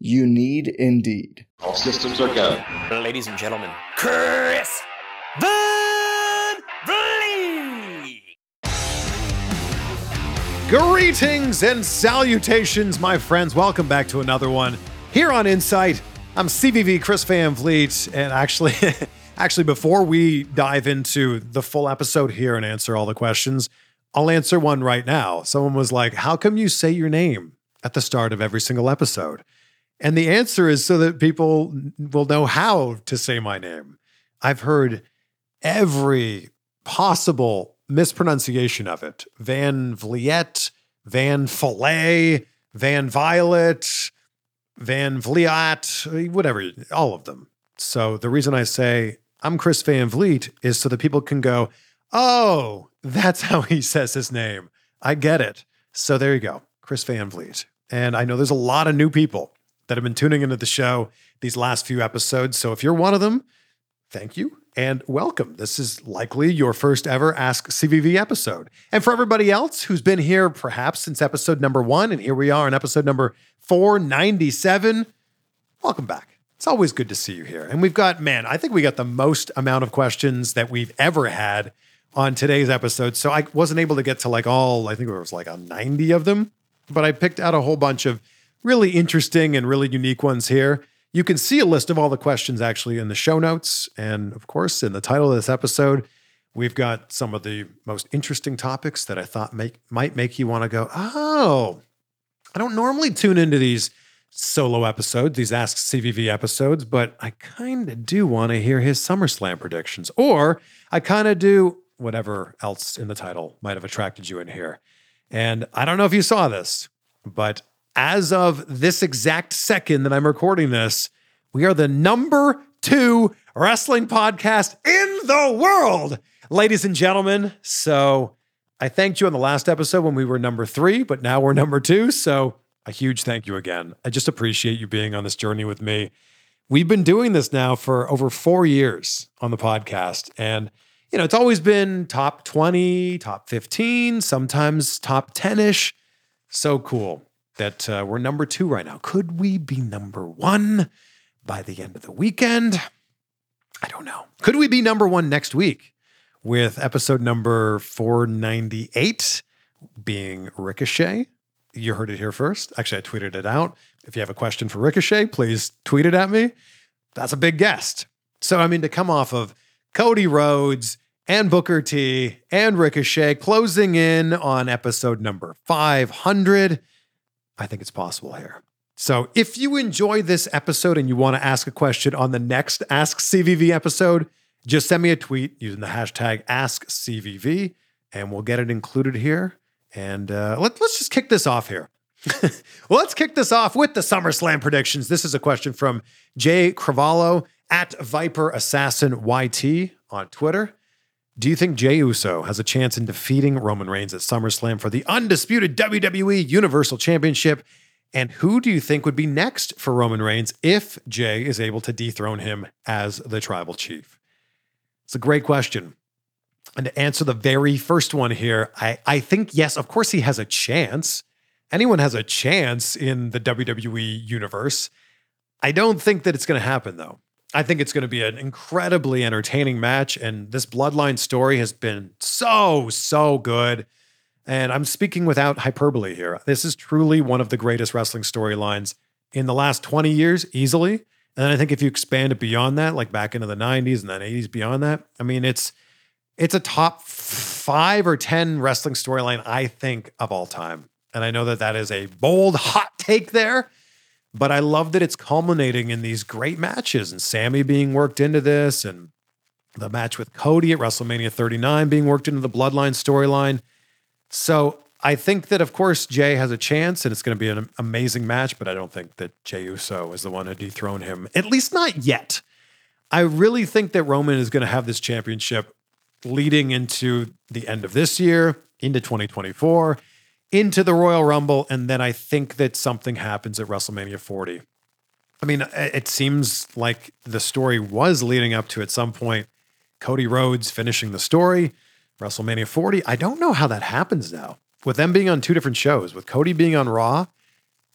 You need Indeed. All systems are go. Ladies and gentlemen, Chris Van Vliet! Greetings and salutations, my friends. Welcome back to another one here on Insight. I'm CVV Chris Van Vliet, and actually, actually, before we dive into the full episode here and answer all the questions, I'll answer one right now. Someone was like, "How come you say your name at the start of every single episode?" And the answer is so that people will know how to say my name. I've heard every possible mispronunciation of it Van Vliet, Van Fillet, Van Violet, Van Vliet, whatever, all of them. So the reason I say I'm Chris Van Vliet is so that people can go, oh, that's how he says his name. I get it. So there you go, Chris Van Vliet. And I know there's a lot of new people that have been tuning into the show these last few episodes. So if you're one of them, thank you and welcome. This is likely your first ever Ask CVV episode. And for everybody else who's been here perhaps since episode number one, and here we are in episode number 497, welcome back. It's always good to see you here. And we've got, man, I think we got the most amount of questions that we've ever had on today's episode. So I wasn't able to get to like all, I think it was like a 90 of them, but I picked out a whole bunch of really interesting and really unique ones here. You can see a list of all the questions actually in the show notes. And of course, in the title of this episode, we've got some of the most interesting topics that I thought make, might make you want to go, oh, I don't normally tune into these solo episodes, these Ask CVV episodes, but I kind of do want to hear his SummerSlam predictions. Or I kind of do whatever else in the title might have attracted you in here. And I don't know if you saw this, but as of this exact second that I'm recording this, we are the number two wrestling podcast in the world, ladies and gentlemen. So I thanked you on the last episode when we were number three, but now we're number two. So a huge thank you again. I just appreciate you being on this journey with me. We've been doing this now for over four years on the podcast. And, you know, it's always been top 20, top 15, sometimes top 10 ish. So cool that uh, we're number two right now. Could we be number one by the end of the weekend? I don't know. Could we be number one next week with episode number 498 being Ricochet? You heard it here first. Actually, I tweeted it out. If you have a question for Ricochet, please tweet it at me. That's a big guest. So, I mean, to come off of Cody Rhodes and Booker T and Ricochet closing in on episode number 500 I think it's possible here. So if you enjoy this episode and you want to ask a question on the next Ask CVV episode, just send me a tweet using the hashtag AskCVV and we'll get it included here. And uh, let, let's just kick this off here. well, let's kick this off with the SummerSlam predictions. This is a question from Jay Cravallo at Viper Assassin YT on Twitter. Do you think Jey Uso has a chance in defeating Roman Reigns at SummerSlam for the undisputed WWE Universal Championship? And who do you think would be next for Roman Reigns if Jey is able to dethrone him as the tribal chief? It's a great question. And to answer the very first one here, I, I think, yes, of course, he has a chance. Anyone has a chance in the WWE universe. I don't think that it's going to happen, though. I think it's going to be an incredibly entertaining match. And this bloodline story has been so, so good. And I'm speaking without hyperbole here. This is truly one of the greatest wrestling storylines in the last 20 years, easily. And I think if you expand it beyond that, like back into the 90s and then 80s beyond that, I mean, it's it's a top five or 10 wrestling storyline, I think, of all time. And I know that that is a bold, hot take there, but I love that it's culminating in these great matches and Sammy being worked into this and the match with Cody at WrestleMania 39 being worked into the Bloodline storyline. So I think that, of course, Jey has a chance and it's going to be an amazing match, but I don't think that Jey Uso is the one to dethrone him, at least not yet. I really think that Roman is going to have this championship leading into the end of this year, into 2024, into the Royal Rumble, and then I think that something happens at WrestleMania 40. I mean, it seems like the story was leading up to at some point Cody Rhodes finishing the story, WrestleMania 40. I don't know how that happens now. With them being on two different shows, with Cody being on Raw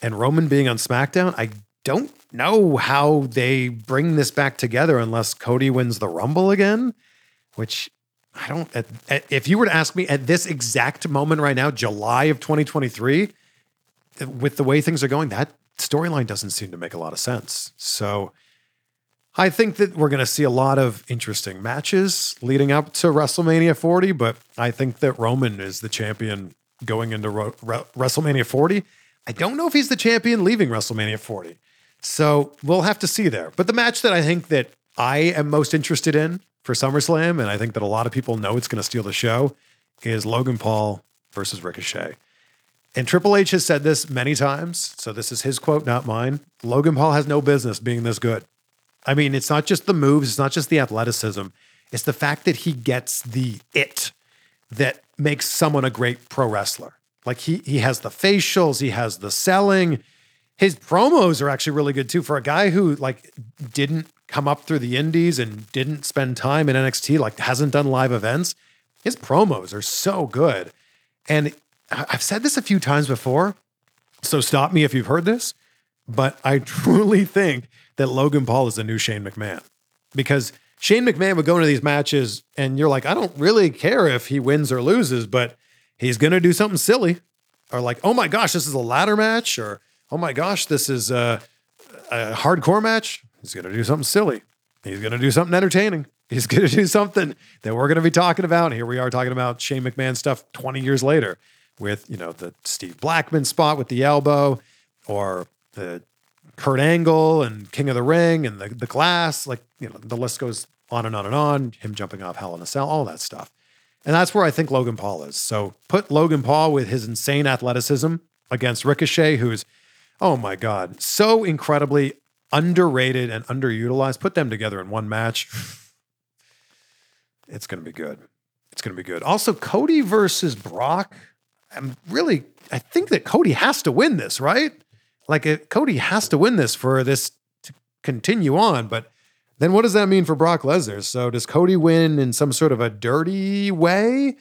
and Roman being on SmackDown, I don't know how they bring this back together unless Cody wins the Rumble again, which I don't. At, at, if you were to ask me at this exact moment right now, July of 2023, with the way things are going, that storyline doesn't seem to make a lot of sense. So I think that we're going to see a lot of interesting matches leading up to WrestleMania 40, but I think that Roman is the champion going into Ro- Re- WrestleMania 40. I don't know if he's the champion leaving WrestleMania 40. So we'll have to see there. But the match that I think that I am most interested in for SummerSlam, and I think that a lot of people know it's going to steal the show, is Logan Paul versus Ricochet. And Triple H has said this many times. So this is his quote, not mine. Logan Paul has no business being this good. I mean, it's not just the moves, it's not just the athleticism, it's the fact that he gets the it that makes someone a great pro wrestler. Like he he has the facials, he has the selling. His promos are actually really good too for a guy who like didn't come up through the indies and didn't spend time in NXT, like hasn't done live events, his promos are so good. And I've said this a few times before, so stop me if you've heard this, but I truly think that Logan Paul is the new Shane McMahon because Shane McMahon would go into these matches and you're like, I don't really care if he wins or loses, but he's going to do something silly or like, oh my gosh, this is a ladder match or oh my gosh, this is a, a hardcore match. He's going to do something silly. He's going to do something entertaining. He's going to do something that we're going to be talking about. Here we are talking about Shane McMahon stuff 20 years later with, you know, the Steve Blackman spot with the elbow or the Kurt Angle and King of the Ring and the, the glass. Like, you know, the list goes on and on and on. Him jumping off Hell in a Cell, all that stuff. And that's where I think Logan Paul is. So put Logan Paul with his insane athleticism against Ricochet, who's, oh my God, so incredibly underrated and underutilized. Put them together in one match. It's going to be good. It's going to be good. Also, Cody versus Brock. I'm really, I think that Cody has to win this, right? Like, it, Cody has to win this for this to continue on. But then what does that mean for Brock Lesnar? So, does Cody win in some sort of a dirty way?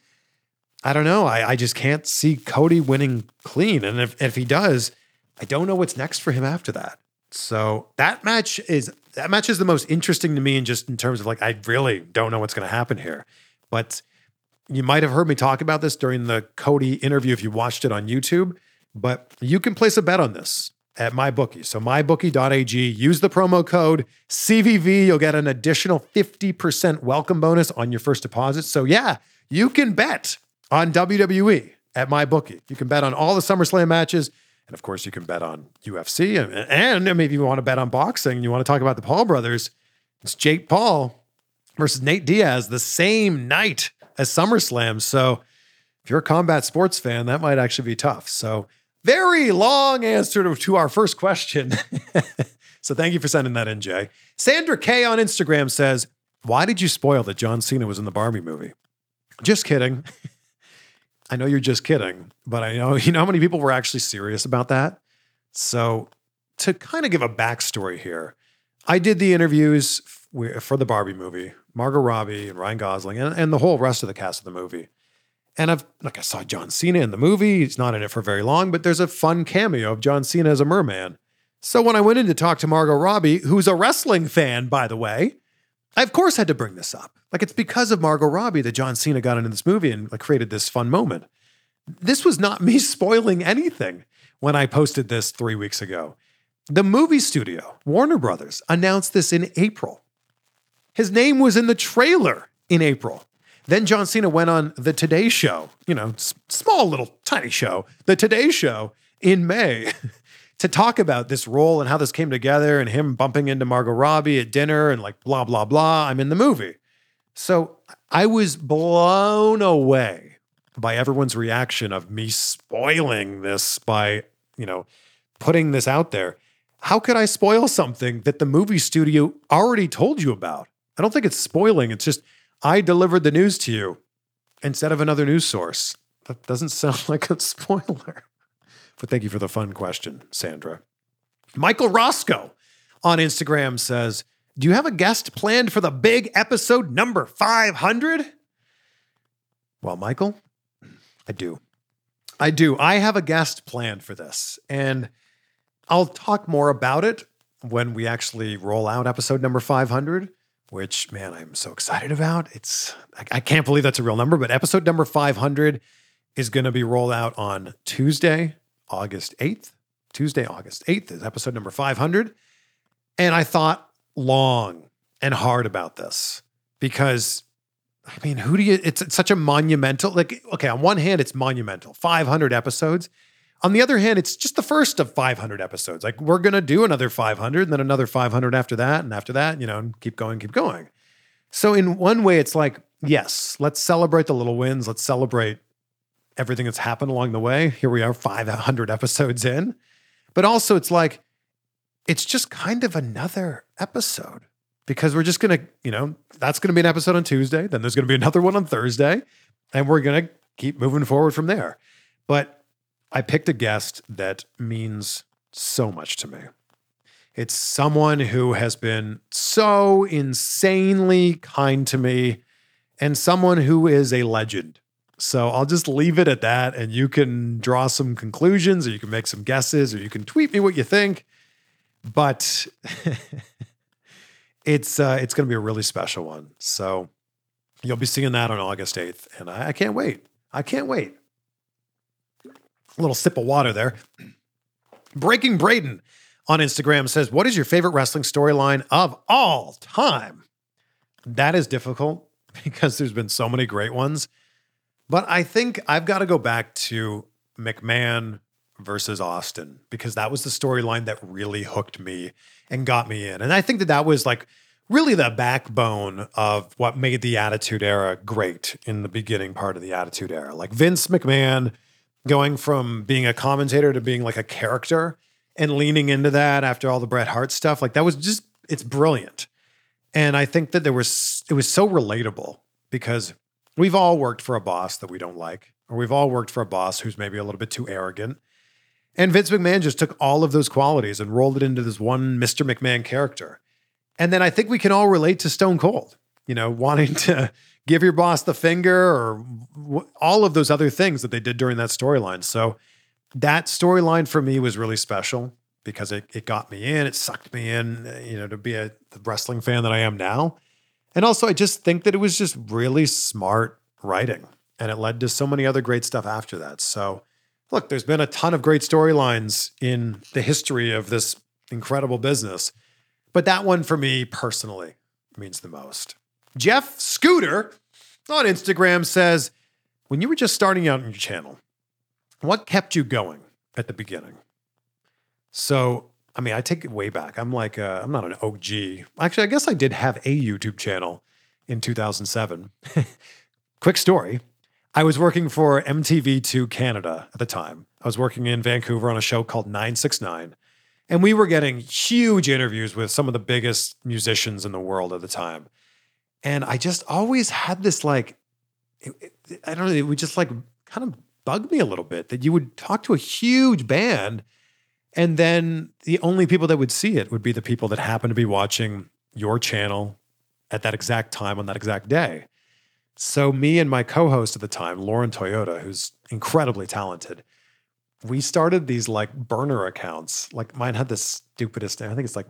I don't know. I, I just can't see Cody winning clean. And if, if he does, I don't know what's next for him after that. So that match is that match is the most interesting to me and just in terms of like I really don't know what's going to happen here. But you might have heard me talk about this during the Cody interview if you watched it on YouTube, but you can place a bet on this at MyBookie. So mybookie.ag, use the promo code CVV, you'll get an additional 50% welcome bonus on your first deposit. So yeah, you can bet on WWE at MyBookie. You can bet on all the SummerSlam matches and of course, you can bet on UFC. And, and maybe you want to bet on boxing. You want to talk about the Paul brothers. It's Jake Paul versus Nate Diaz the same night as SummerSlam. So if you're a combat sports fan, that might actually be tough. So, very long answer to, to our first question. so, thank you for sending that in, Jay. Sandra K on Instagram says, Why did you spoil that John Cena was in the Barbie movie? Just kidding. I know you're just kidding, but I know you know how many people were actually serious about that. So, to kind of give a backstory here, I did the interviews for the Barbie movie, Margot Robbie and Ryan Gosling, and, and the whole rest of the cast of the movie. And I've like I saw John Cena in the movie. He's not in it for very long, but there's a fun cameo of John Cena as a merman. So when I went in to talk to Margot Robbie, who's a wrestling fan, by the way, I of course had to bring this up. Like it's because of Margot Robbie that John Cena got into this movie and like created this fun moment. This was not me spoiling anything when I posted this three weeks ago. The movie studio, Warner Brothers, announced this in April. His name was in the trailer in April. Then John Cena went on The Today Show, you know, small little tiny show, The Today Show in May to talk about this role and how this came together and him bumping into Margot Robbie at dinner and like blah, blah, blah. I'm in the movie. So I was blown away by everyone's reaction of me spoiling this by, you know, putting this out there. How could I spoil something that the movie studio already told you about? I don't think it's spoiling. It's just I delivered the news to you instead of another news source. That doesn't sound like a spoiler. But thank you for the fun question, Sandra. Michael Roscoe on Instagram says, Do you have a guest planned for the big episode number 500? Well, Michael, I do. I do. I have a guest planned for this, and I'll talk more about it when we actually roll out episode number 500, which, man, I'm so excited about. It's, I, I can't believe that's a real number, but episode number 500 is going to be rolled out on Tuesday, August 8th. Tuesday, August 8th is episode number 500. And I thought long and hard about this because I mean, who do you? It's, it's such a monumental. Like, okay, on one hand, it's monumental, 500 episodes. On the other hand, it's just the first of 500 episodes. Like, we're gonna do another 500, and then another 500 after that, and after that, you know, and keep going, keep going. So, in one way, it's like, yes, let's celebrate the little wins. Let's celebrate everything that's happened along the way. Here we are, 500 episodes in. But also, it's like, it's just kind of another episode because we're just going to, you know, that's going to be an episode on Tuesday. Then there's going to be another one on Thursday. And we're going to keep moving forward from there. But I picked a guest that means so much to me. It's someone who has been so insanely kind to me and someone who is a legend. So I'll just leave it at that. And you can draw some conclusions or you can make some guesses or you can tweet me what you think. But it's uh, it's going to be a really special one. So you'll be seeing that on August 8th. And I, I can't wait. I can't wait. A little sip of water there. Breaking Braden on Instagram says, What is your favorite wrestling storyline of all time? That is difficult because there's been so many great ones. But I think I've got to go back to McMahon versus Austin because that was the storyline that really hooked me and got me in. And I think that that was like really the backbone of what made the Attitude Era great in the beginning part of the Attitude Era. Like Vince McMahon going from being a commentator to being like a character and leaning into that after all the Bret Hart stuff. Like that was just, it's brilliant. And I think that there was, it was so relatable because we've all worked for a boss that we don't like, or we've all worked for a boss who's maybe a little bit too arrogant. And Vince McMahon just took all of those qualities and rolled it into this one Mr. McMahon character. And then I think we can all relate to Stone Cold, you know, wanting to give your boss the finger or w- all of those other things that they did during that storyline. So that storyline for me was really special because it, it got me in, it sucked me in, you know, to be a wrestling fan that I am now. And also, I just think that it was just really smart writing and it led to so many other great stuff after that. So, look, there's been a ton of great storylines in the history of this incredible business, but that one for me personally means the most. Jeff Scooter on Instagram says, When you were just starting out on your channel, what kept you going at the beginning? So, I mean, I take it way back. I'm like, uh, I'm not an OG. Actually, I guess I did have a YouTube channel in 2007. Quick story. I was working for MTV2 Canada at the time. I was working in Vancouver on a show called 969. And we were getting huge interviews with some of the biggest musicians in the world at the time. And I just always had this like, it, it, I don't know, it would just like kind of bug me a little bit that you would talk to a huge band and then the only people that would see it would be the people that happen to be watching your channel at that exact time on that exact day. So, me and my co host at the time, Lauren Toyota, who's incredibly talented, we started these like burner accounts. Like mine had the stupidest name. I think it's like,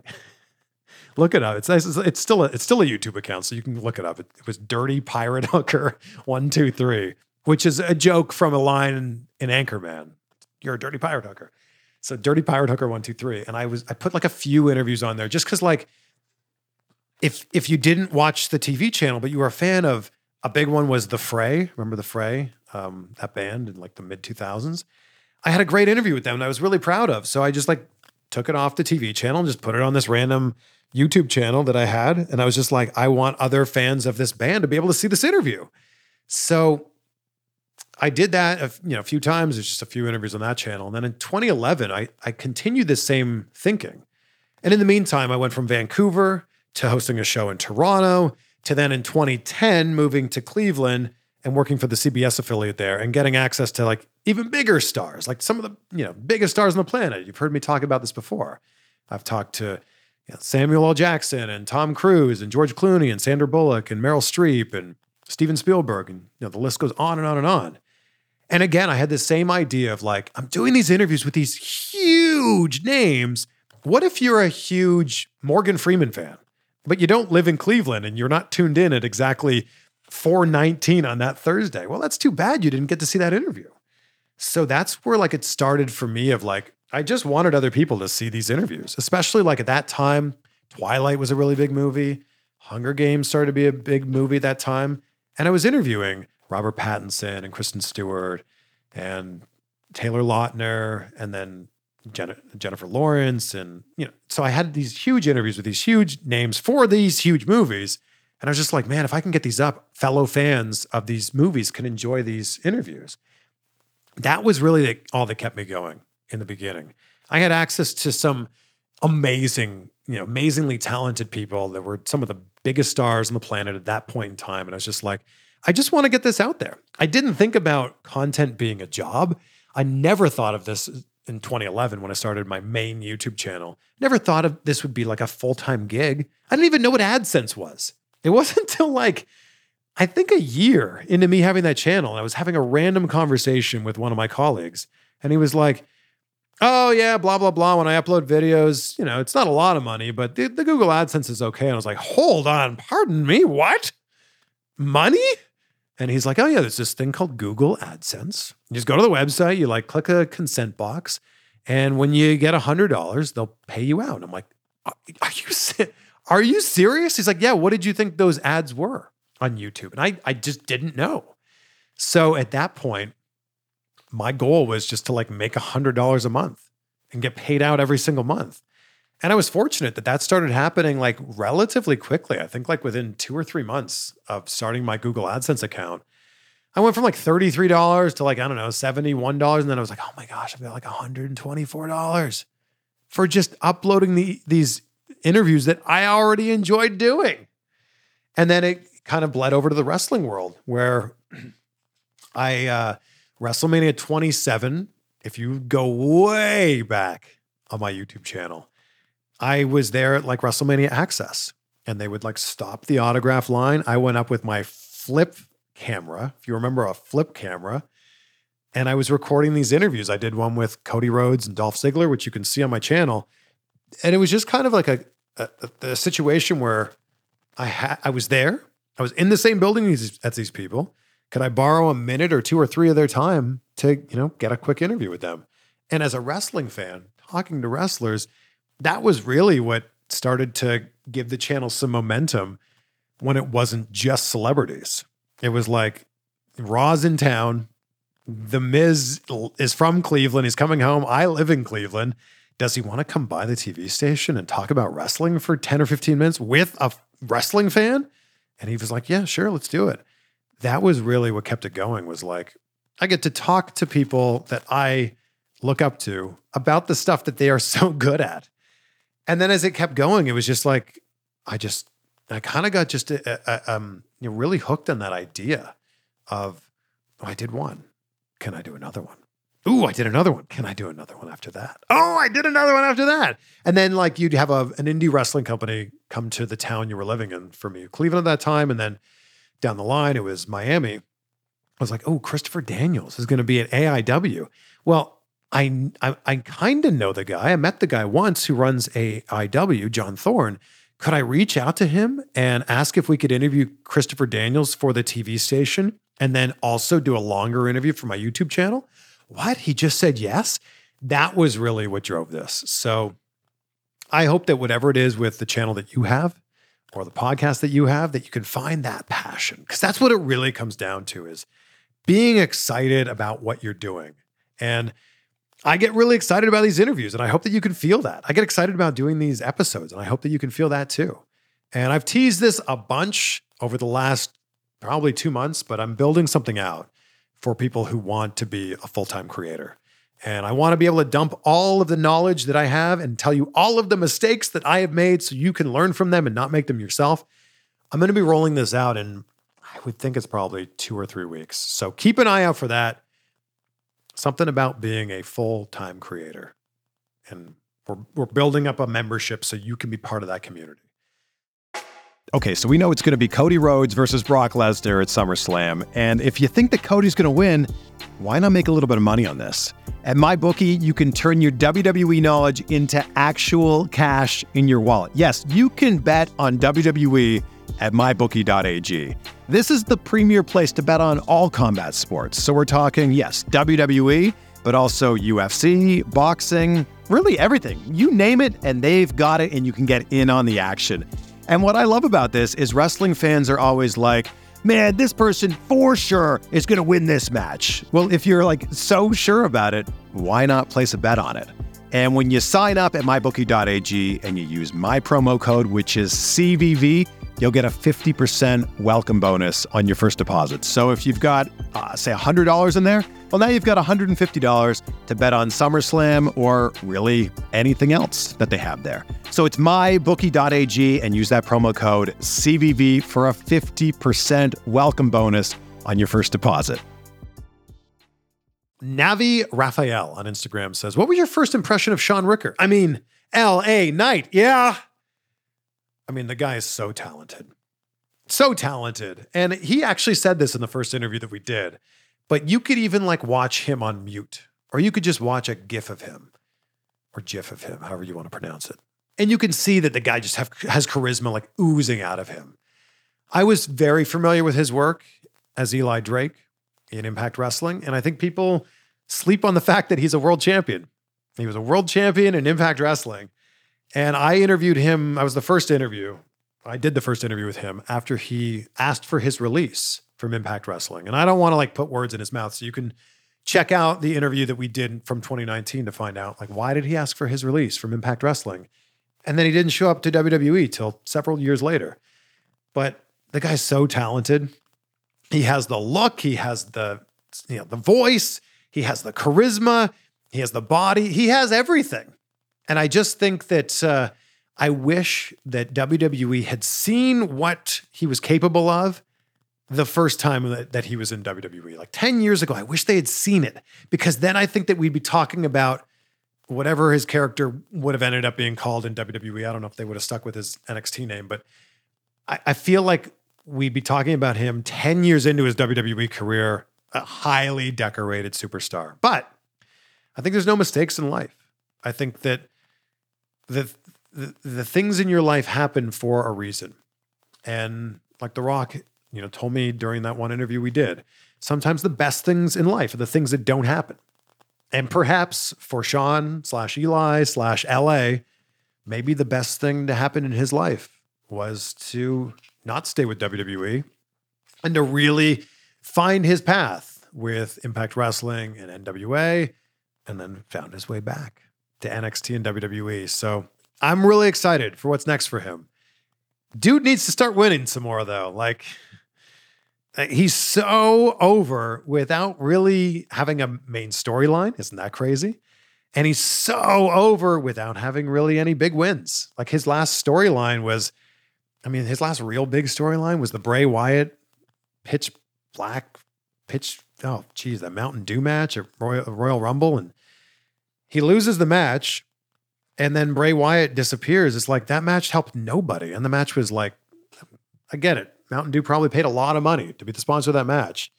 look it up. It's nice. It's still a, it's still a YouTube account, so you can look it up. It, it was Dirty Pirate Hooker one two three, which is a joke from a line in, in Anchorman. You're a dirty pirate hooker. So Dirty Pirate Hooker one two three, and I was I put like a few interviews on there just because like if if you didn't watch the TV channel but you were a fan of a big one was the Fray. Remember the Fray, um, that band in like the mid two thousands. I had a great interview with them and I was really proud of. So I just like took it off the TV channel and just put it on this random YouTube channel that I had, and I was just like, I want other fans of this band to be able to see this interview. So I did that, a, you know, a few times. There's just a few interviews on that channel. And then in 2011, I, I continued this same thinking. And in the meantime, I went from Vancouver to hosting a show in Toronto to then in 2010 moving to Cleveland and working for the CBS affiliate there and getting access to like even bigger stars, like some of the you know biggest stars on the planet. You've heard me talk about this before. I've talked to you know, Samuel L. Jackson and Tom Cruise and George Clooney and Sandra Bullock and Meryl Streep and Steven Spielberg and you know the list goes on and on and on. And again, I had the same idea of like, I'm doing these interviews with these huge names. What if you're a huge Morgan Freeman fan, but you don't live in Cleveland and you're not tuned in at exactly 419 on that Thursday? Well, that's too bad you didn't get to see that interview. So that's where like it started for me of like, I just wanted other people to see these interviews, especially like at that time, Twilight was a really big movie. Hunger Games started to be a big movie at that time. And I was interviewing Robert Pattinson and Kristen Stewart and Taylor Lautner and then Jen- Jennifer Lawrence. And, you know, so I had these huge interviews with these huge names for these huge movies. And I was just like, man, if I can get these up, fellow fans of these movies can enjoy these interviews. That was really the, all that kept me going in the beginning. I had access to some amazing, you know, amazingly talented people that were some of the biggest stars on the planet at that point in time. And I was just like, I just want to get this out there. I didn't think about content being a job. I never thought of this in 2011 when I started my main YouTube channel. Never thought of this would be like a full time gig. I didn't even know what AdSense was. It wasn't until like, I think a year into me having that channel, I was having a random conversation with one of my colleagues, and he was like, Oh, yeah, blah, blah, blah. When I upload videos, you know, it's not a lot of money, but the, the Google AdSense is okay. And I was like, Hold on, pardon me, what? Money? And he's like, oh, yeah, there's this thing called Google AdSense. You just go to the website, you like click a consent box. And when you get $100, they'll pay you out. And I'm like, are you, are you serious? He's like, yeah, what did you think those ads were on YouTube? And I, I just didn't know. So at that point, my goal was just to like make $100 a month and get paid out every single month. And I was fortunate that that started happening like relatively quickly. I think like within two or three months of starting my Google AdSense account, I went from like $33 to like, I don't know, $71. And then I was like, oh my gosh, I've got like $124 for just uploading the, these interviews that I already enjoyed doing. And then it kind of bled over to the wrestling world where I, uh, WrestleMania 27, if you go way back on my YouTube channel, I was there at like WrestleMania Access and they would like stop the autograph line. I went up with my flip camera, if you remember a flip camera, and I was recording these interviews. I did one with Cody Rhodes and Dolph Ziggler, which you can see on my channel. And it was just kind of like a, a, a situation where I had I was there. I was in the same building as, as these people. Could I borrow a minute or two or three of their time to, you know, get a quick interview with them? And as a wrestling fan, talking to wrestlers, that was really what started to give the channel some momentum when it wasn't just celebrities. It was like Raw's in town. The Miz is from Cleveland. He's coming home. I live in Cleveland. Does he want to come by the TV station and talk about wrestling for 10 or 15 minutes with a wrestling fan? And he was like, Yeah, sure, let's do it. That was really what kept it going was like, I get to talk to people that I look up to about the stuff that they are so good at. And then as it kept going, it was just like I just I kind of got just a, a, um you know, really hooked on that idea of oh, I did one. Can I do another one? Ooh, I did another one. Can I do another one after that? Oh, I did another one after that. And then like you'd have a, an indie wrestling company come to the town you were living in for me, Cleveland at that time. And then down the line, it was Miami. I was like, oh, Christopher Daniels is going to be at AIW. Well, I I, I kind of know the guy. I met the guy once who runs AIW, John Thorne. Could I reach out to him and ask if we could interview Christopher Daniels for the TV station and then also do a longer interview for my YouTube channel? What? He just said yes. that was really what drove this. So I hope that whatever it is with the channel that you have or the podcast that you have, that you can find that passion. Because that's what it really comes down to is being excited about what you're doing. And I get really excited about these interviews, and I hope that you can feel that. I get excited about doing these episodes, and I hope that you can feel that too. And I've teased this a bunch over the last probably two months, but I'm building something out for people who want to be a full time creator. And I want to be able to dump all of the knowledge that I have and tell you all of the mistakes that I have made so you can learn from them and not make them yourself. I'm going to be rolling this out in, I would think it's probably two or three weeks. So keep an eye out for that. Something about being a full time creator. And we're, we're building up a membership so you can be part of that community. Okay, so we know it's going to be Cody Rhodes versus Brock Lesnar at SummerSlam. And if you think that Cody's going to win, why not make a little bit of money on this? At MyBookie, you can turn your WWE knowledge into actual cash in your wallet. Yes, you can bet on WWE at mybookie.ag. This is the premier place to bet on all combat sports. So we're talking, yes, WWE, but also UFC, boxing, really everything. You name it, and they've got it, and you can get in on the action. And what I love about this is wrestling fans are always like, man, this person for sure is going to win this match. Well, if you're like so sure about it, why not place a bet on it? And when you sign up at mybookie.ag and you use my promo code, which is CVV, you'll get a 50% welcome bonus on your first deposit. So if you've got, uh, say, $100 in there, well, now you've got $150 to bet on SummerSlam or really anything else that they have there. So it's mybookie.ag and use that promo code CVV for a 50% welcome bonus on your first deposit. Navi Raphael on Instagram says, What was your first impression of Shaun Ricker? I mean, LA Knight, yeah. I mean, the guy is so talented. So talented. And he actually said this in the first interview that we did. But you could even like watch him on mute, or you could just watch a GIF of him or GIF of him, however you want to pronounce it. And you can see that the guy just have, has charisma like oozing out of him. I was very familiar with his work as Eli Drake in Impact Wrestling. And I think people sleep on the fact that he's a world champion. He was a world champion in Impact Wrestling. And I interviewed him. I was the first interview. I did the first interview with him after he asked for his release from Impact Wrestling. And I don't want to like put words in his mouth. So you can check out the interview that we did from 2019 to find out like why did he ask for his release from Impact Wrestling? And then he didn't show up to WWE till several years later. But the guy's so talented. He has the look, he has the you know, the voice, he has the charisma, he has the body, he has everything. And I just think that uh, I wish that WWE had seen what he was capable of the first time that, that he was in WWE, like 10 years ago. I wish they had seen it because then I think that we'd be talking about whatever his character would have ended up being called in WWE. I don't know if they would have stuck with his NXT name, but I, I feel like we'd be talking about him 10 years into his WWE career, a highly decorated superstar. But I think there's no mistakes in life. I think that the, the, things in your life happen for a reason. And like The Rock you know, told me during that one interview we did, sometimes the best things in life are the things that don't happen. And perhaps for Shaun slash Eli slash LA, maybe the best thing to happen in his life was to not stay with WWE and to really find his path with Impact Wrestling and NWA, and then found his way back to NXT and WWE. So I'm really excited for what's next for him. Dude needs to start winning some more, though. Like, uh, he's so over without really having a main storyline. Isn't that crazy? And he's so over without having really any big wins. Like his last storyline was, I mean, his last real big storyline was the Bray Wyatt pitch black, pitch, oh, geez, that Mountain Dew match at Royal, Royal Rumble. And he loses the match. And then Bray Wyatt disappears. It's like that match helped nobody. And the match was like, I get it. Mountain Dew probably paid a lot of money to be the sponsor of that match.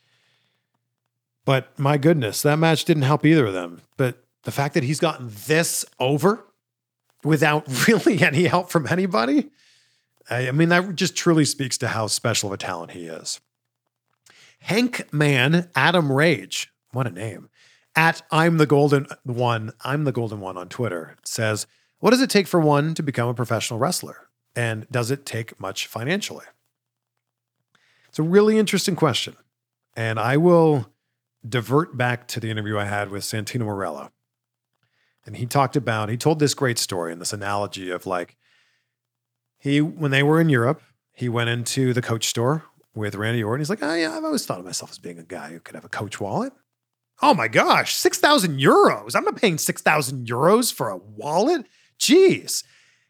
But my goodness, that match didn't help either of them. But the fact that he's gotten this over without really any help from anybody, I mean, that just truly speaks to how special of a talent he is. Hank Man, Adam Rage, what a name, at I'm the golden one, I'm the golden one on Twitter says, What does it take for one to become a professional wrestler? And does it take much financially? It's a really interesting question. And I will divert back to the interview I had with Santino Marella. And he talked about, he told this great story and this analogy of like, he, when they were in Europe, he went into the coach store with Randy Orton. He's like, oh, yeah, I've always thought of myself as being a guy who could have a coach wallet. Oh my gosh, 6,000 euros. I'm not paying 6,000 euros for a wallet. Jeez.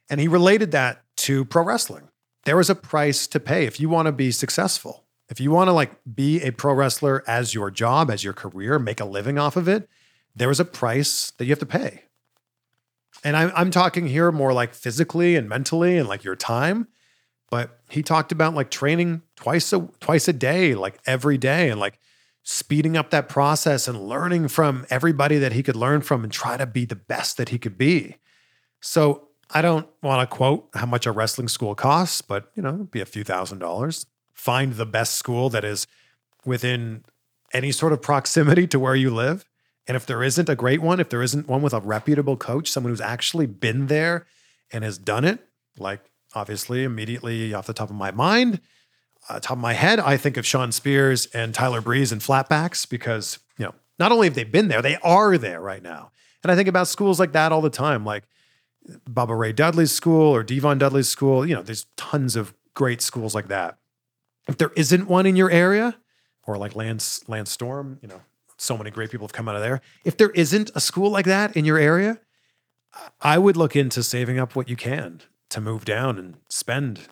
And he related that to pro wrestling. There is a price to pay if you want to be successful. If you want to like be a pro wrestler as your job, as your career, make a living off of it, there is a price that you have to pay. And I'm, I'm talking here more like physically and mentally and like your time. But he talked about like training twice a twice a day, like every day, and like speeding up that process and learning from everybody that he could learn from and try to be the best that he could be. So I don't want to quote how much a wrestling school costs, but you know, be a few thousand dollars. Find the best school that is within any sort of proximity to where you live. And if there isn't a great one, if there isn't one with a reputable coach, someone who's actually been there and has done it, like obviously immediately off the top of my mind, uh, top of my head, I think of Shawn Spears and Tyler Breeze and flatbacks because, you know, not only have they been there, they are there right now. And I think about schools like that all the time, like Bubba Ray Dudley's school or D-Von Dudley's school. You know, there's tons of great schools like that. If there isn't one in your area, or like Lance Lance Storm, you know, so many great people have come out of there. If there isn't a school like that in your area, I would look into saving up what you can to move down and spend,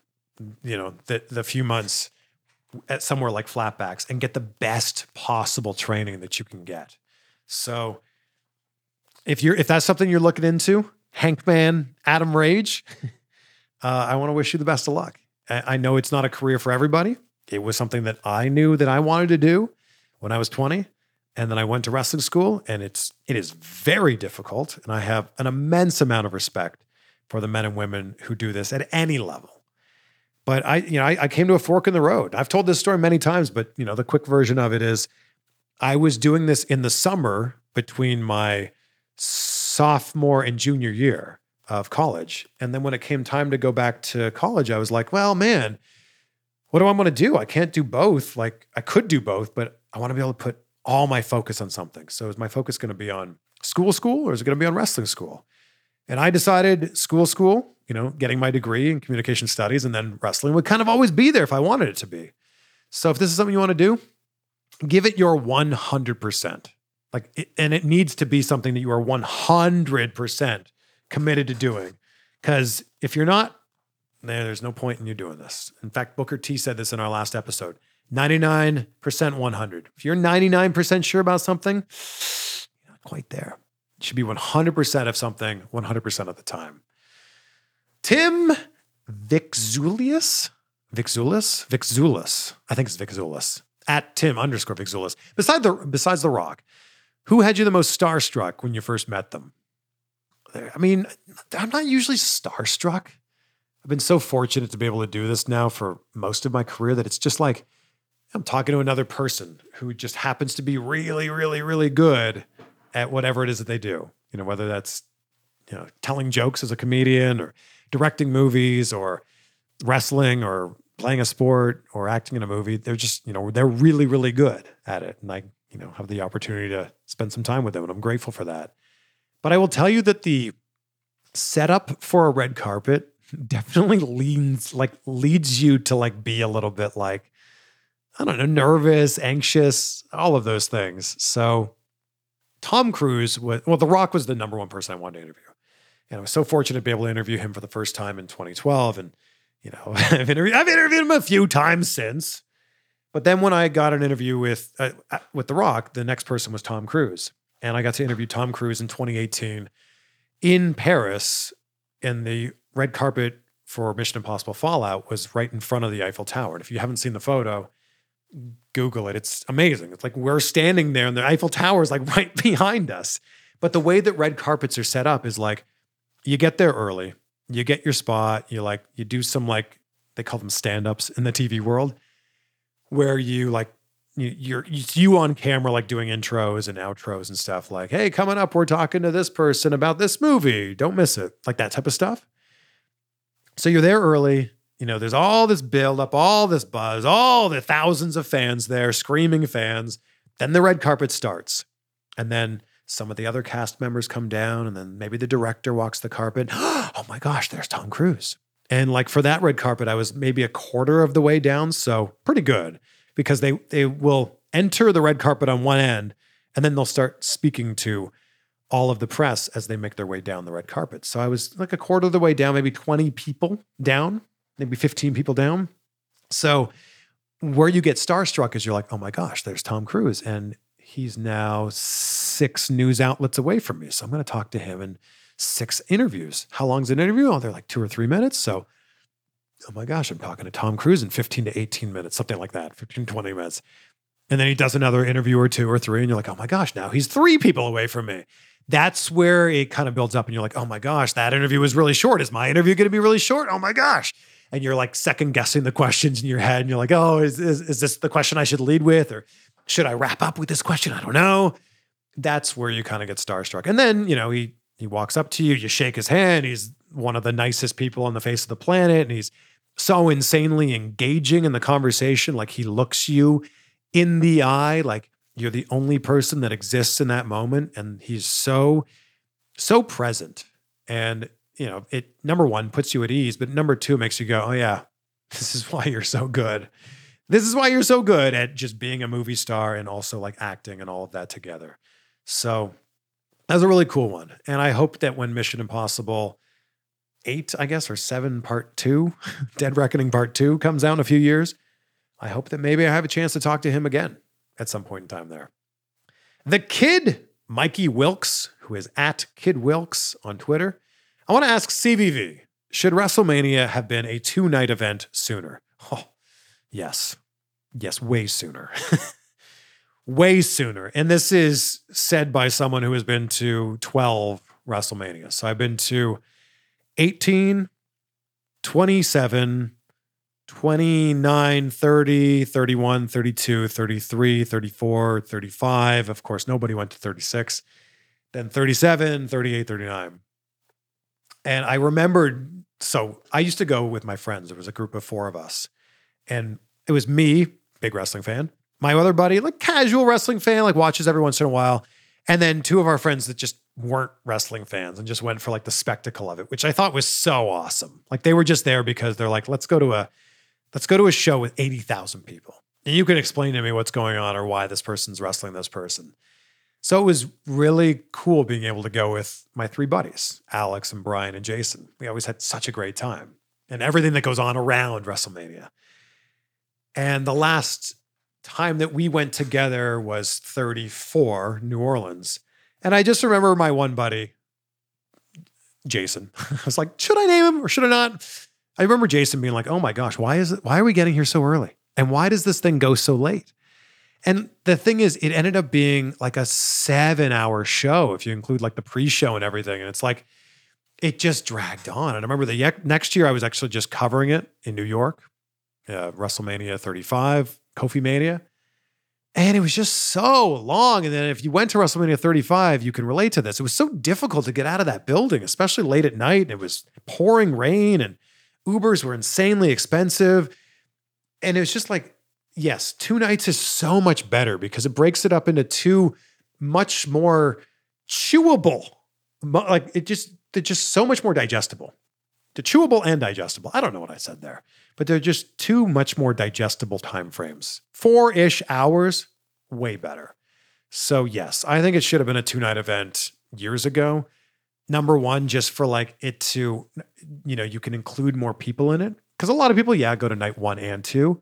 you know, the the few months at somewhere like Flatbacks and get the best possible training that you can get. So if you're if that's something you're looking into, Hankman, Adam Rage, uh, I want to wish you the best of luck. I, I know it's not a career for everybody. It was something that I knew that I wanted to do when I was 20. And then I went to wrestling school and it's it is very difficult. And I have an immense amount of respect for the men and women who do this at any level. But I, you know, I, I came to a fork in the road. I've told this story many times, but you know, the quick version of it is I was doing this in the summer between my sophomore and junior year of college. And then when it came time to go back to college, I was like, well, man, what do I want to do? I can't do both. Like I could do both, but I want to be able to put all my focus on something. So is my focus going to be on school school or is it going to be on wrestling school? And I decided school school, you know, getting my degree in communication studies and then wrestling would kind of always be there if I wanted it to be. So if this is something you want to do, give it your 100%. Like, it, and it needs to be something that you are 100% committed to doing. Because if you're not, there's no point in you doing this. In fact, Booker T said this in our last episode 99%, 100. If you're 99% sure about something, you're not quite there. You should be 100% of something 100% of the time. Tim Vixulius, Vixulis, Vixulis, I think it's Vixulis, at Tim underscore Vixulis. Besides the, besides The Rock, who had you the most starstruck when you first met them? I mean, I'm not usually starstruck. I've been so fortunate to be able to do this now for most of my career that it's just like I'm talking to another person who just happens to be really, really, really good at whatever it is that they do. You know, whether that's you know telling jokes as a comedian or directing movies or wrestling or playing a sport or acting in a movie. They're just you know they're really, really good at it, and I you know, have the opportunity to spend some time with them. And I'm grateful for that. But I will tell you that the setup for a red carpet definitely leans like leads you to like be a little bit like, I don't know, nervous, anxious, all of those things. So Tom Cruise was, well, The Rock was the number one person I wanted to interview. And I was so fortunate to be able to interview him for the first time in 2012. And, you know, I've interviewed, I've interviewed him a few times since. But then when I got an interview with uh, uh, with The Rock, the next person was Tom Cruise, and I got to interview Tom Cruise in 2018 in Paris, and the red carpet for Mission Impossible Fallout was right in front of the Eiffel Tower. And if you haven't seen the photo, Google it. It's amazing. It's like we're standing there, and the Eiffel Tower is like right behind us. But the way that red carpets are set up is like you get there early, you get your spot, you like you do some like they call them stand-ups in the TV world where you like you, you're you on camera like doing intros and outros and stuff like hey coming up we're talking to this person about this movie don't miss it like that type of stuff so you're there early you know there's all this build up all this buzz all the thousands of fans there screaming fans. Then the red carpet starts. And then some of the other cast members come down and then maybe the director walks the carpet. Oh my gosh there's tom cruise. And like for that red carpet i was maybe a quarter of the way down so pretty good because they they will enter the red carpet on one end and then they'll start speaking to all of the press as they make their way down the red carpet. So I was like a quarter of the way down, maybe 20 people down, maybe 15 people down. So where you get starstruck is you're like, oh my gosh, there's Tom Cruise. And he's now six news outlets away from me. So I'm going to talk to him in six interviews. How long's an interview? Oh, they're like two or three minutes. So oh my gosh, I'm talking to Tom Cruise in 15 to 18 minutes, something like that, 15, 20 minutes. And then he does another interview or two or three, and you're like, oh my gosh, now he's three people away from me. That's where it kind of builds up, and you're like, oh my gosh, that interview was really short. Is my interview going to be really short? Oh my gosh. And you're like second guessing the questions in your head, and you're like, oh, is, is, is this the question I should lead with? Or should I wrap up with this question? I don't know. That's where you kind of get starstruck. And then, you know, he he walks up to you, you shake his hand. He's one of the nicest people on the face of the planet, and he's so insanely engaging in the conversation. Like he looks you in the eye, like you're the only person that exists in that moment. And he's so, so present. And, you know, it number one puts you at ease, but number two makes you go, oh, yeah, this is why you're so good. This is why you're so good at just being a movie star and also like acting and all of that together. So that's a really cool one. And I hope that when Mission Impossible eight, I guess, or seven part two, Dead Reckoning part two comes out in a few years. I hope that maybe I have a chance to talk to him again at some point in time there. The kid, Mikey Wilkes, who is at Kid Wilkes on Twitter. I want to ask CVV should WrestleMania have been a two night event sooner? Oh, yes. Yes, way sooner. way sooner. And this is said by someone who has been to 12 WrestleMania. So I've been to 18, 27, 29, 30, 31, 32, 33, 34, 35. Of course, nobody went to 36. Then 37, 38, 39. And I remembered, so I used to go with my friends. There was a group of four of us. And it was me, big wrestling fan, my other buddy, like casual wrestling fan, like watches every once in a while. And then two of our friends that just weren't wrestling fans and just went for like the spectacle of it, which I thought was so awesome. Like they were just there because they're like, let's go to a let's go to a show with 80,000 people. And you can explain to me what's going on or why this person's wrestling this person. So it was really cool being able to go with my three buddies, Alex and Brian and Jason. We always had such a great time and everything that goes on around WrestleMania. And the last time that we went together was 34, New Orleans. And I just remember my one buddy, Jason. I was like, should I name him or should I not? I remember Jason being like, oh my gosh, why is it, why are we getting here so early? And why does this thing go so late? And the thing is, it ended up being like a seven hour show if you include like the pre show and everything. And it's like, it just dragged on. And I remember the next year I was actually just covering it in New York, uh, WrestleMania 35, Kofi Mania. And it was just so long. And then if you went to WrestleMania 35, you can relate to this. It was so difficult to get out of that building, especially late at night. And it was pouring rain and Ubers were insanely expensive. And it was just like, yes, two nights is so much better because it breaks it up into two much more chewable, like it just, they're just so much more digestible. The chewable and digestible. I don't know what I said there but they're just two much more digestible time frames. Four ish hours, way better. So, yes, I think it should have been a two night event years ago. Number one, just for like it to, you know, you can include more people in it. Because a lot of people, yeah, go to night one and two.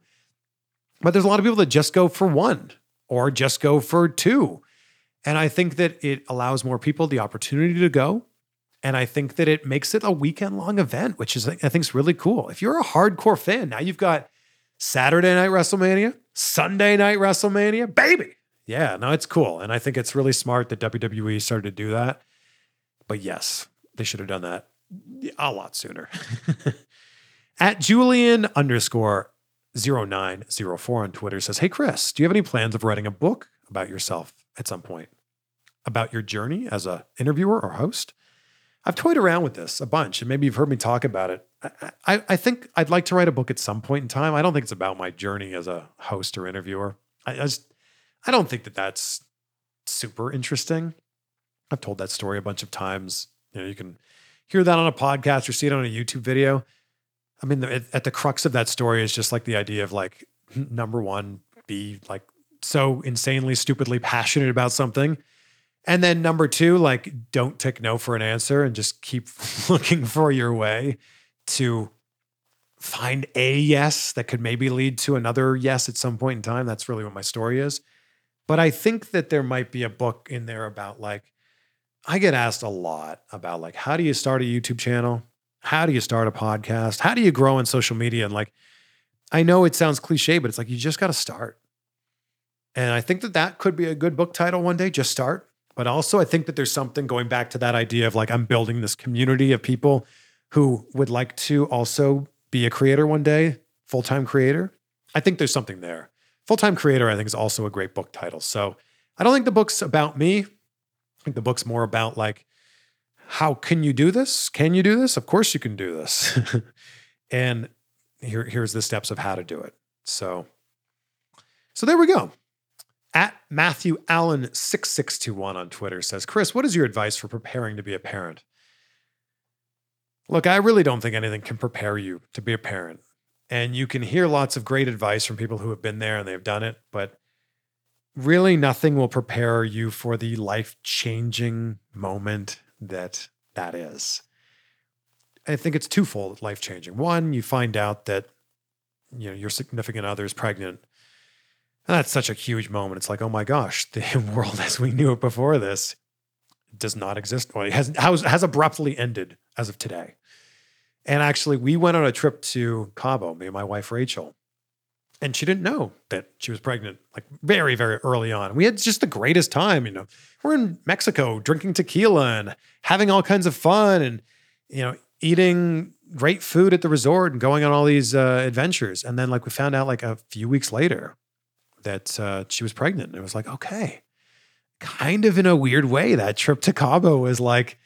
But there's a lot of people that just go for one or just go for two. And I think that it allows more people the opportunity to go and I think that it makes it a weekend long event, which is, I think, is really cool. If you're a hardcore fan, now you've got Saturday night WrestleMania, Sunday night WrestleMania, baby. Yeah, no, it's cool. And I think it's really smart that WWE started to do that. But yes, they should have done that a lot sooner. At Julian underscore 0904 on Twitter says, Hey, Chris, do you have any plans of writing a book about yourself at some point? About your journey as an interviewer or host? I've toyed around with this a bunch, and maybe you've heard me talk about it. I, I, I think I'd like to write a book at some point in time. I don't think it's about my journey as a host or interviewer. I, I just, I don't think that that's super interesting. I've told that story a bunch of times. You know, you can hear that on a podcast or see it on a YouTube video. I mean, the, at the crux of that story is just like the idea of like, number one, be like so insanely, stupidly passionate about something. And then number two, like, don't take no for an answer and just keep looking for your way to find a yes that could maybe lead to another yes at some point in time. That's really what my story is. But I think that there might be a book in there about like, I get asked a lot about like, how do you start a YouTube channel? How do you start a podcast? How do you grow in social media? And like, I know it sounds cliche, but it's like, you just got to start. And I think that that could be a good book title one day, just start. But also, I think that there's something going back to that idea of like, I'm building this community of people who would like to also be a creator one day, full time creator. I think there's something there. Full time creator, I think, is also a great book title. So I don't think the book's about me. I think the book's more about like, how can you do this? Can you do this? Of course you can do this. and here, here's the steps of how to do it. So, so there we go. At Matthew Allen 6621 on Twitter says, Chris, what is your advice for preparing to be a parent? Look, I really don't think anything can prepare you to be a parent. And you can hear lots of great advice from people who have been there and they've done it, but really nothing will prepare you for the life changing moment that that is. I think it's twofold life changing. One, you find out that you know your significant other is pregnant. And that's such a huge moment. It's like, oh my gosh, the world as we knew it before this does not exist. Well, it has, has, has abruptly ended as of today. And actually, we went on a trip to Cabo, me and my wife Rachel, and she didn't know that she was pregnant like very very early on. We had just the greatest time you know. We're in mexico drinking tequila and having all kinds of fun and you know eating great food at the resort and going on all these uh, adventures. And then like we found out like a few weeks later that uh, she was pregnant. And it was like okay kind of in a weird way that trip to cabo was like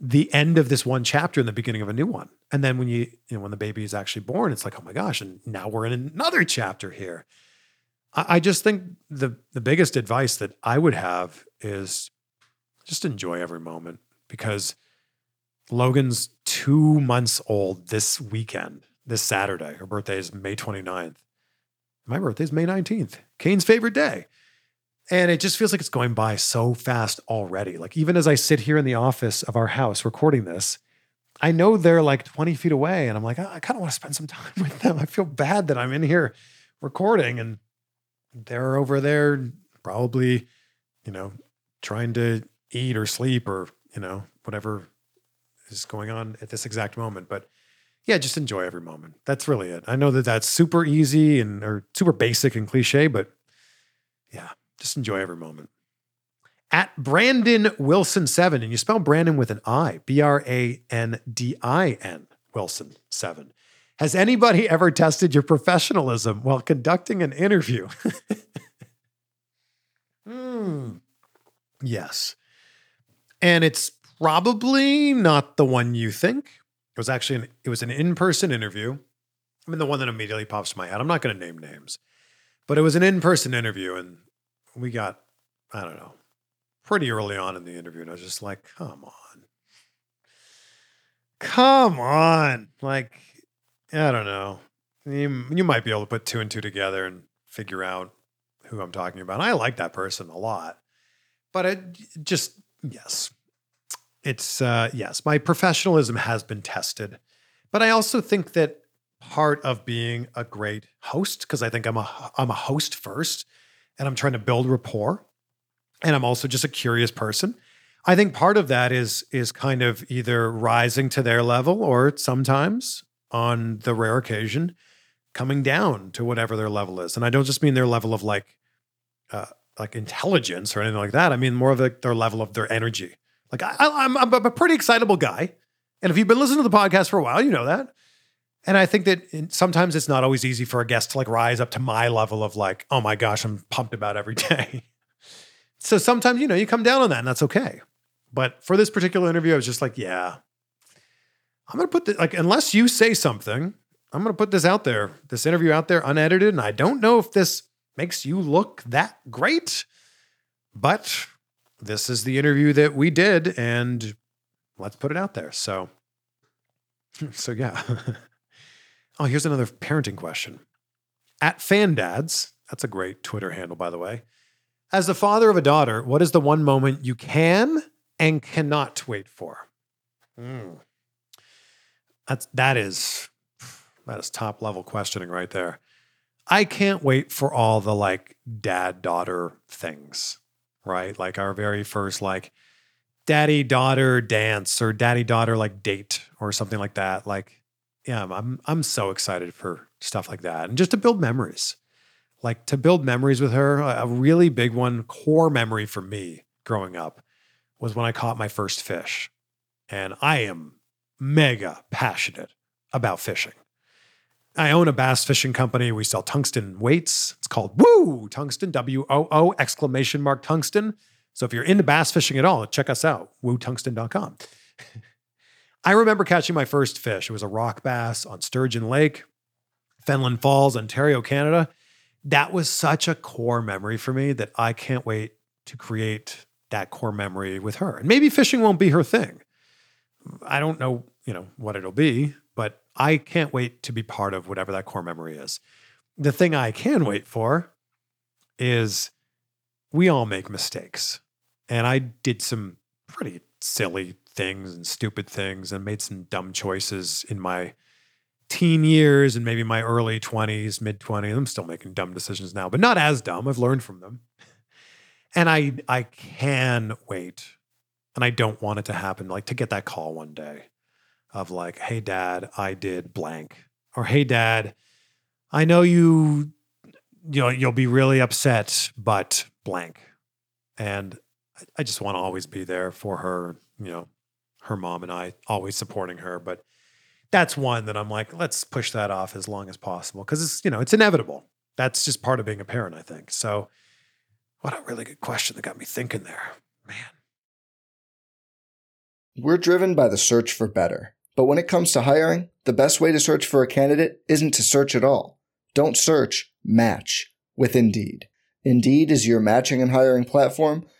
the end of this one chapter and the beginning of a new one and then when you, you know, when the baby is actually born, it's like, oh my gosh, and now we're in another chapter here. I, I just think the the biggest advice that I would have is just enjoy every moment because Logan's two months old this weekend, this Saturday. Her birthday is May 29th. My birthday is May 19th, Kane's favorite day. And it just feels like it's going by so fast already. Like, even as I sit here in the office of our house recording this, I know they're like 20 feet away, and I'm like, oh, I kind of want to spend some time with them. I feel bad that I'm in here recording and they're over there probably, you know, trying to eat or sleep or, you know, whatever is going on at this exact moment. But yeah, just enjoy every moment. That's really it. I know that that's super easy and or super basic and cliche, but yeah, just enjoy every moment at Brandon Wilson 7. And you spell Brandon with an I, B R A N D I N Wilson 7. Has anybody ever tested your professionalism while conducting an interview? Hmm. Yes. And it's probably not the one you think. It was actually an, it was an in-person interview. I mean, the one that immediately pops to my head. I'm not going to name names, but it was an in-person interview, and we got I don't know pretty early on in the interview. And I was just like, come on. Come on. Like, I don't know. You, you might be able to put two and two together and figure out who I'm talking about. I like that person a lot. But it just, yes. It's, uh, yes, my professionalism has been tested. But I also think that part of being a great host, because I think I'm a, I'm a host first and I'm trying to build rapport and I'm also just a curious person. I think part of that is is kind of either rising to their level or sometimes on the rare occasion coming down to whatever their level is. And I don't just mean their level of like uh, like intelligence or anything like that. I mean more of like their level of their energy. Like I, I'm, I'm a pretty excitable guy, and if you've been listening to the podcast for a while, you know that. And I think that sometimes it's not always easy for a guest to like rise up to my level of like, oh my gosh, I'm pumped about every day. so sometimes, you know, you come down on that and that's okay. But for this particular interview, I was just like, yeah, I'm going to put the, like, unless you say something, I'm going to put this out there, this interview out there unedited. And I don't know if this makes you look that great, but this is the interview that we did. And let's put it out there. So, so yeah. oh, here's another parenting question. At Fandads, that's a great Twitter handle, by the way. As the father of a daughter, what is the one moment you can and cannot wait for? Hmm. That's that is that is top level questioning right there. I can't wait for all the like dad daughter things, right? Like our very first like daddy daughter dance or daddy daughter like date or something like that. Like, yeah, I'm I'm so excited for stuff like that and just to build memories. Like to build memories with her, a really big one, core memory for me growing up was when I caught my first fish. And I am mega passionate about fishing. I own a bass fishing company. We sell tungsten weights. It's called Woo Tungsten, W O O exclamation mark tungsten. So if you're into bass fishing at all, check us out, wootungsten.com. I remember catching my first fish. It was a rock bass on Sturgeon Lake, Fenelon Falls, Ontario, Canada. That was such a core memory for me that I can't wait to create that core memory with her. And maybe fishing won't be her thing. I don't know, you know, what it'll be, but I can't wait to be part of whatever that core memory is. The thing I can wait for is we all make mistakes. And I did some pretty silly things and stupid things and made some dumb choices in my teen years and maybe my early 20s, mid 20s. I'm still making dumb decisions now, but not as dumb. I've learned from them. And I I can wait. And I don't want it to happen like to get that call one day of like, "Hey dad, I did blank." Or "Hey dad, I know you you know you'll be really upset, but blank." And I- I just want to always be there for her, you know, her mom and I always supporting her, but that's one that I'm like, let's push that off as long as possible because it's, you know, it's inevitable. That's just part of being a parent, I think. So, what a really good question that got me thinking there. Man. We're driven by the search for better. But when it comes to hiring, the best way to search for a candidate isn't to search at all. Don't search, match with Indeed. Indeed is your matching and hiring platform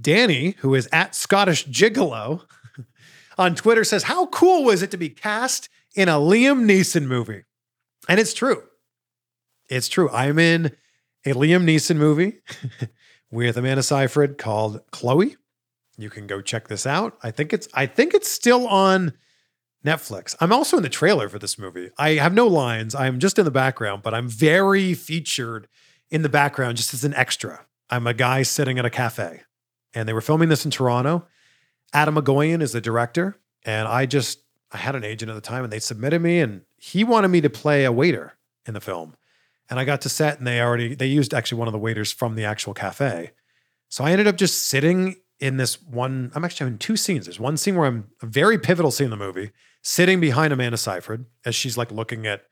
Danny, who is at Scottish Gigolo on Twitter, says, How cool was it to be cast in a Liam Neeson movie? And it's true. It's true. I'm in a Liam Neeson movie with Amanda Seyfried called Chloe. You can go check this out. I think it's I think it's still on Netflix. I'm also in the trailer for this movie. I have no lines. I'm just in the background, but I'm very featured in the background just as an extra. I'm a guy sitting at a cafe and they were filming this in Toronto. Atom Egoyan is the director, and I just I had an agent at the time, and they submitted me, and he wanted me to play a waiter in the film, and I got to set, and they already they used actually one of the waiters from the actual cafe, so I ended up just sitting in this one, I'm actually in two scenes. There's one scene where I'm a very pivotal scene in the movie, sitting behind Amanda Seyfried as she's like looking at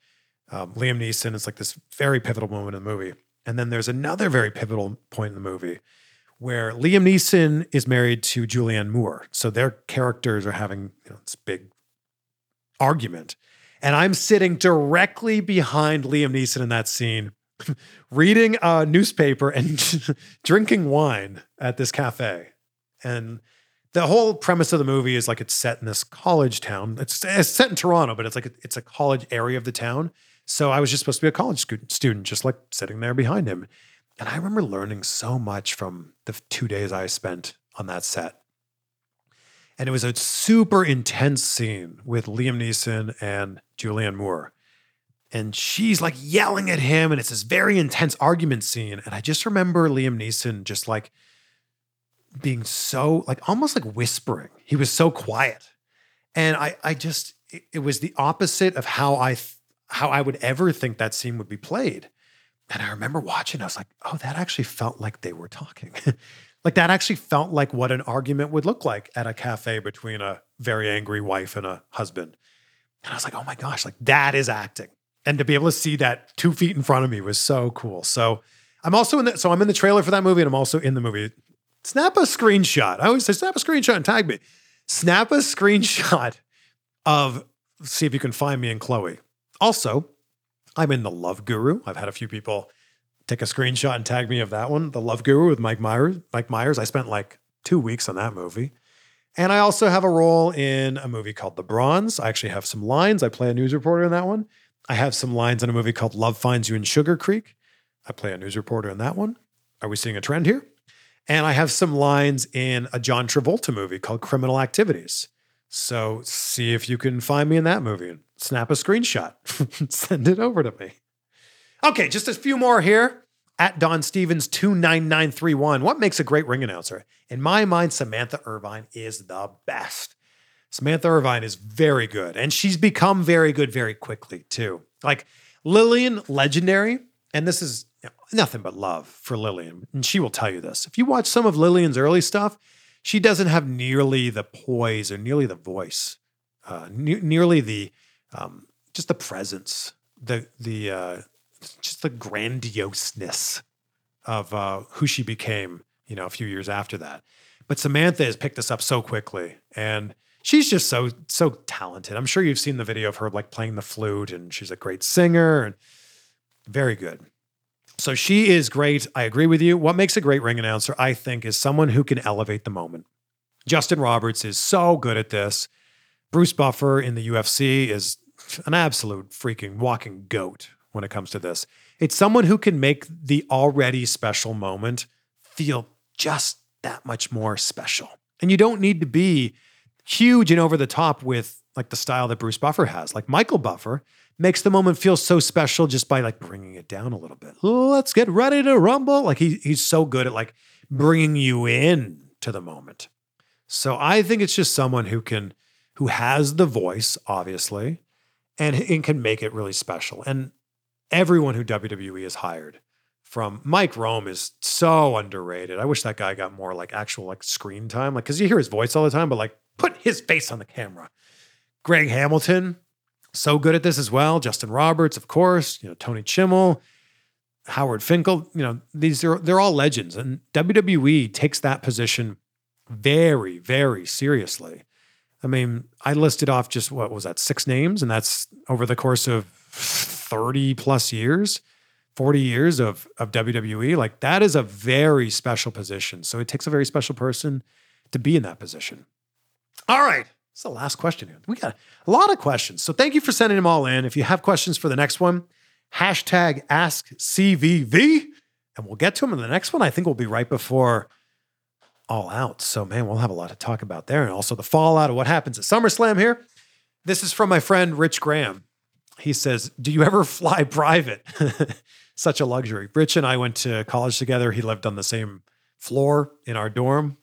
um, Liam Neeson. It's like this very pivotal moment in the movie. And then there's another very pivotal point in the movie where Liam Neeson is married to Julianne Moore. So their characters are having you know, this big argument. And I'm sitting directly behind Liam Neeson in that scene, reading a newspaper and drinking wine at this cafe. And the whole premise of the movie is like it's set in this college town. It's, it's set in Toronto, but it's like a, it's a college area of the town. So I was just supposed to be a college student, just like sitting there behind him. And I remember learning so much from the two days I spent on that set. And it was a super intense scene with Liam Neeson and Julianne Moore. And she's like yelling at him, and it's this very intense argument scene. And I just remember Liam Neeson just like being so, like almost like whispering. He was so quiet. And I, I just, it, it was the opposite of how I, how I would ever think that scene would be played. And I remember watching, I was like, oh, that actually felt like they were talking. like that actually felt like what an argument would look like at a cafe between a very angry wife and a husband. And I was like, oh my gosh, like that is acting. And to be able to see that two feet in front of me was so cool. So I'm also in the, so I'm in the trailer for that movie and I'm also in the movie. Snap a screenshot. I always say snap a screenshot and tag me. Snap a screenshot of see if you can find me and Chloe. Also, I'm in The Love Guru. I've had a few people take a screenshot and tag me of that one, The Love Guru with Mike Myers. Mike Myers. I spent like two weeks on that movie. And I also have a role in a movie called The Bronze. I actually have some lines. I play a news reporter in that one. I have some lines in a movie called Love Finds You in Sugar Creek. I play a news reporter in that one. Are we seeing a trend here? And I have some lines in a John Travolta movie called Criminal Activities. So see if you can find me in that movie snap a screenshot, send it over to me. Okay, just a few more here. At Don Stevens 29931. What makes a great ring announcer? In my mind, Samantha Irvine is the best. Samantha Irvine is very good, and she's become very good very quickly, too. Like Lilian, legendary, and this is nothing but love for Lilian, and she will tell you this. If you watch some of Lilian's early stuff, she doesn't have nearly the poise or nearly the voice, uh, ne- nearly the um, just the presence, the the uh, just the grandioseness of uh, who she became. You know, a few years after that. But Samantha has picked this up so quickly, and she's just so so talented. I'm sure you've seen the video of her like playing the flute, and she's a great singer and very good. So she is great. I agree with you. What makes a great ring announcer, I think, is someone who can elevate the moment. Justin Roberts is so good at this. Bruce Buffer in the UFC is an absolute freaking walking goat when it comes to this. It's someone who can make the already special moment feel just that much more special. And you don't need to be huge and over the top with like the style that Bruce Buffer has. Like Michael Buffer makes the moment feel so special just by like bringing it down a little bit. Let's get ready to rumble. Like he he's so good at like bringing you in to the moment. So I think it's just someone who can who has the voice obviously and, it can make it really special. And everyone who WWE has hired from Mike Rome is so underrated. I wish that guy got more like actual like screen time, like because you hear his voice all the time, but like put his face on the camera. Greg Hamilton, so good at this as well. Justin Roberts, of course, you know, Tony Chimel, Howard Finkel, you know, these are they're all legends. And WWE takes that position very, very seriously. I mean, I listed off just what was that, six names, and that's over the course of 30 plus years. 40 years of, of WWE, like that is a very special position. So it takes a very special person to be in that position. All right. It's the last question here. We got a lot of questions. So thank you for sending them all in. If you have questions for the next one, hashtag ask CVV, and we'll get to them in the next one. I think we'll be right before All Out. So, man, we'll have a lot to talk about there. And also the fallout of what happens at SummerSlam here. This is from my friend Rich Graham. He says, Do you ever fly private? Such a luxury. Rich and I went to college together. He lived on the same floor in our dorm,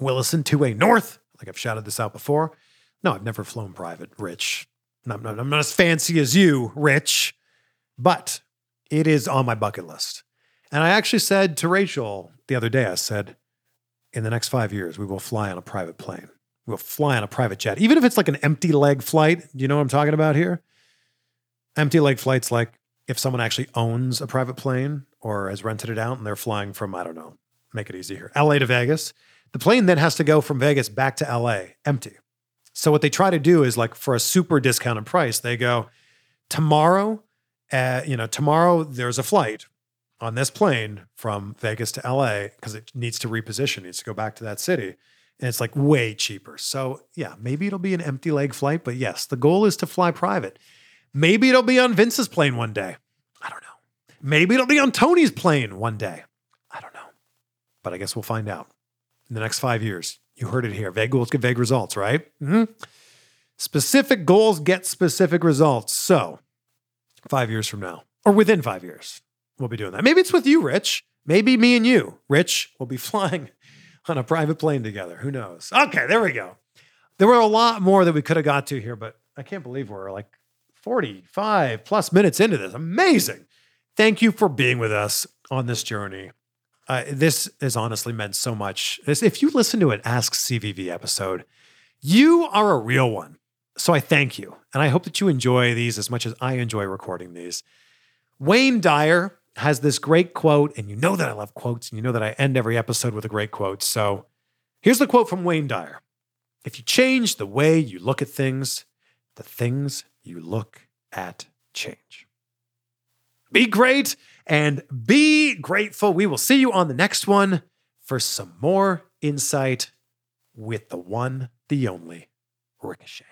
Williston 2A North. Like I've shouted this out before. No, I've never flown private, Rich. I'm not, I'm not as fancy as you, Rich, but it is on my bucket list. And I actually said to Rachel the other day, I said, in the next five years, we will fly on a private plane. We'll fly on a private jet, even if it's like an empty leg flight. Do you know what I'm talking about here? Empty leg flights, like if someone actually owns a private plane or has rented it out and they're flying from, I don't know, make it easy here, LA to Vegas. The plane then has to go from Vegas back to LA empty. So what they try to do is like for a super discounted price, they go tomorrow, uh, you know, tomorrow there's a flight on this plane from Vegas to LA because it needs to reposition, needs to go back to that city. And it's like way cheaper. So yeah, maybe it'll be an empty leg flight, but yes, the goal is to fly private. Maybe it'll be on Vince's plane one day. I don't know. Maybe it'll be on Tony's plane one day. I don't know. But I guess we'll find out in the next five years. You heard it here. Vague goals get vague results, right? Mm-hmm. Specific goals get specific results. So, five years from now, or within five years, we'll be doing that. Maybe it's with you, Rich. Maybe me and you, Rich, will be flying on a private plane together. Who knows? Okay, there we go. There were a lot more that we could have got to here, but I can't believe we're like 45 plus minutes into this. Amazing. Thank you for being with us on this journey. Uh, this has honestly meant so much. If you listen to an Ask CVV episode, you are a real one. So I thank you. And I hope that you enjoy these as much as I enjoy recording these. Wayne Dyer has this great quote, and you know that I love quotes, and you know that I end every episode with a great quote. So here's the quote from Wayne Dyer If you change the way you look at things, the things you look at change. Be great and be grateful. We will see you on the next one for some more insight with the one, the only Ricochet.